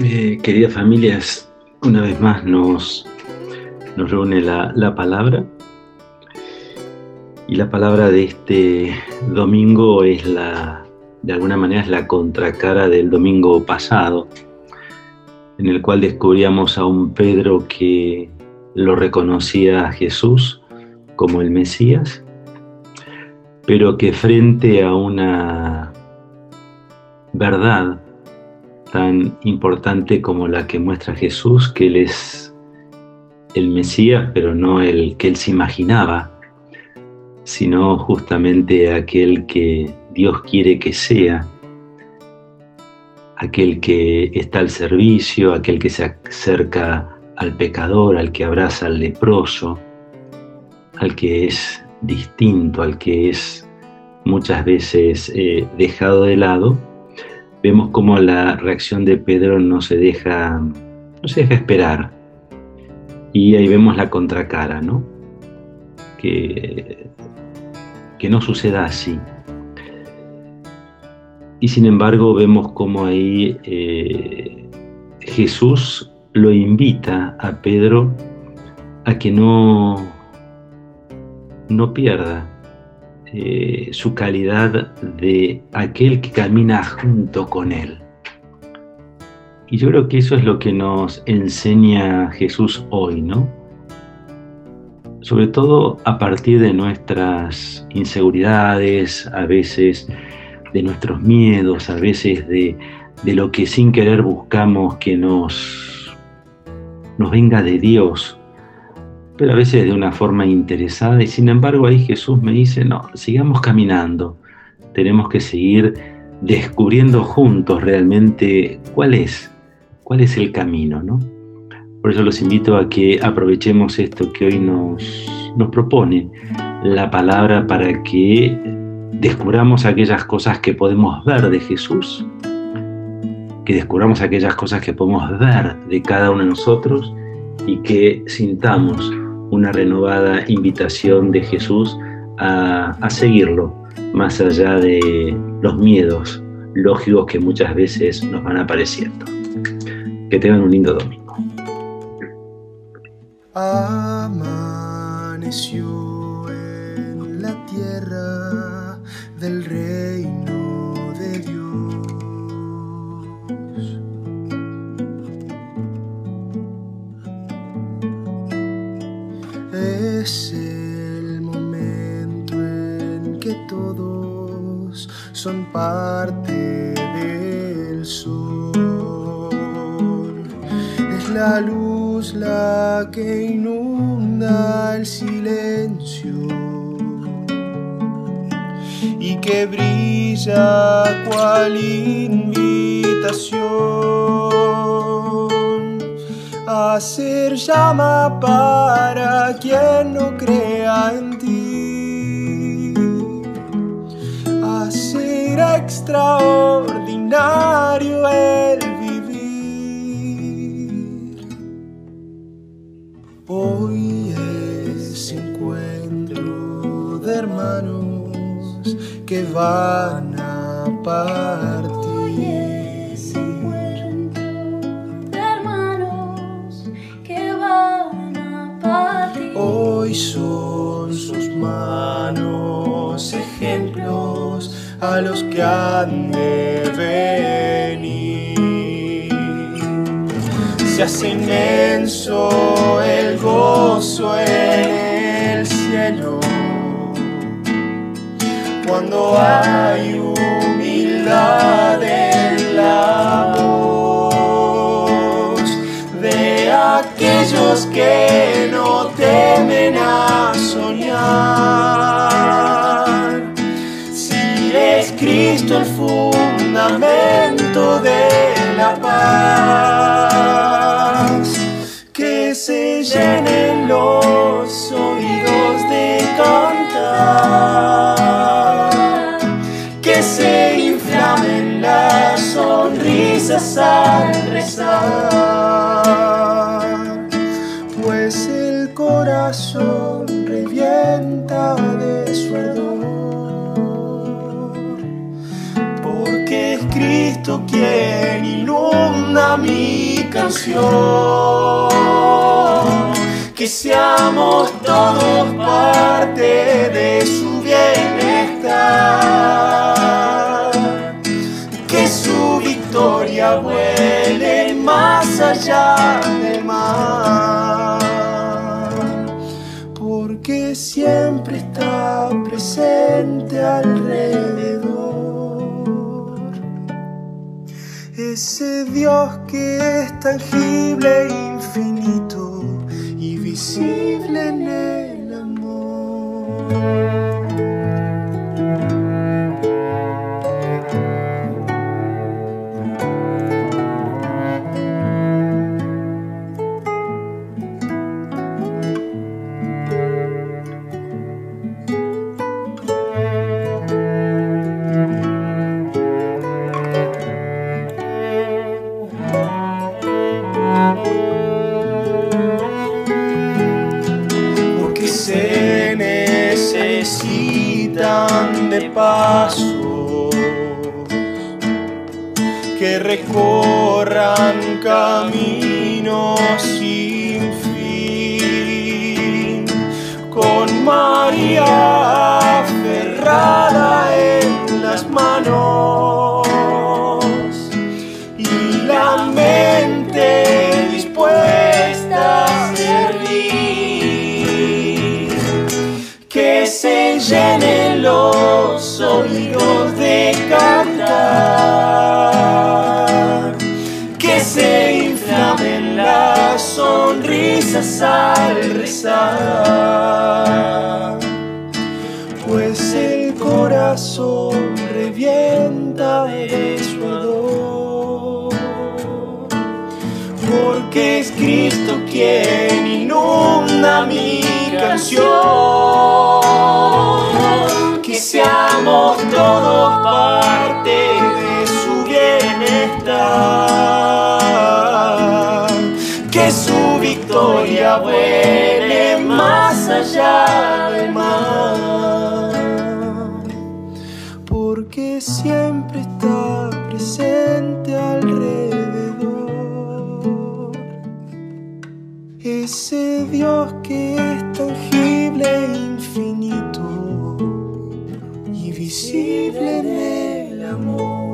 Eh, queridas familias, una vez más nos, nos reúne la, la, palabra. Y la palabra de este domingo es la, de alguna manera, es la contracara del domingo pasado, en el cual descubríamos a un Pedro que lo reconocía a Jesús como el Mesías, pero que frente a una verdad tan importante como la que muestra Jesús, que Él es el Mesías, pero no el que Él se imaginaba, sino justamente aquel que Dios quiere que sea, aquel que está al servicio, aquel que se acerca al pecador, al que abraza al leproso, al que es distinto, al que es muchas veces eh, dejado de lado, vemos como la reacción de Pedro no se deja, no se deja esperar. Y ahí vemos la contracara, ¿no? Que, que no suceda así. Y sin embargo vemos como ahí eh, Jesús lo invita a Pedro a que no, no pierda eh, su calidad de aquel que camina junto con Él. Y yo creo que eso es lo que nos enseña Jesús hoy, ¿no? Sobre todo a partir de nuestras inseguridades, a veces de nuestros miedos, a veces de, de lo que sin querer buscamos que nos, nos venga de Dios pero a veces de una forma interesada y sin embargo ahí Jesús me dice, no, sigamos caminando, tenemos que seguir descubriendo juntos realmente cuál es, cuál es el camino, ¿no? Por eso los invito a que aprovechemos esto que hoy nos, nos propone la palabra para que descubramos aquellas cosas que podemos ver de Jesús, que descubramos aquellas cosas que podemos ver de cada uno de nosotros y que sintamos una renovada invitación de Jesús a, seguirlo, más allá de los miedos lógicos que muchas veces nos van apareciendo. Que tengan un lindo domingo. Amaneció son parte del sol. Es la luz la que inunda el silencio y que brilla cual invitación hacer llama para quien no crea en ti. Extraordinario el vivir. Hoy es encuentro de hermanos que van a partir. hoy son sus manos a los que han de venir. Se hace inmenso el gozo en el cielo cuando hay humildad en la voz de aquellos que no temen a Cristo el fundamento de la paz, que se llenen los oídos de cantar, que se inflamen las sonrisas al rezar. Corazón revienta de su ardor, porque es Cristo quien inunda mi canción. Que seamos todos parte de su bienestar. Que su victoria vuele más allá del mar. Porque siempre está presente alrededor. Ese Dios que es tangible e infinito y visible necesitan de paso que recorran caminos sin fin. Con María aferrada en las manos al rezar pues el corazón revienta de su ardor. Porque es Cristo quien inunda mi canción. Que seamos todos parte vuele más allá del mar. Porque siempre está presente alrededor. Ese Dios que es tangible e infinito y visible en el amor.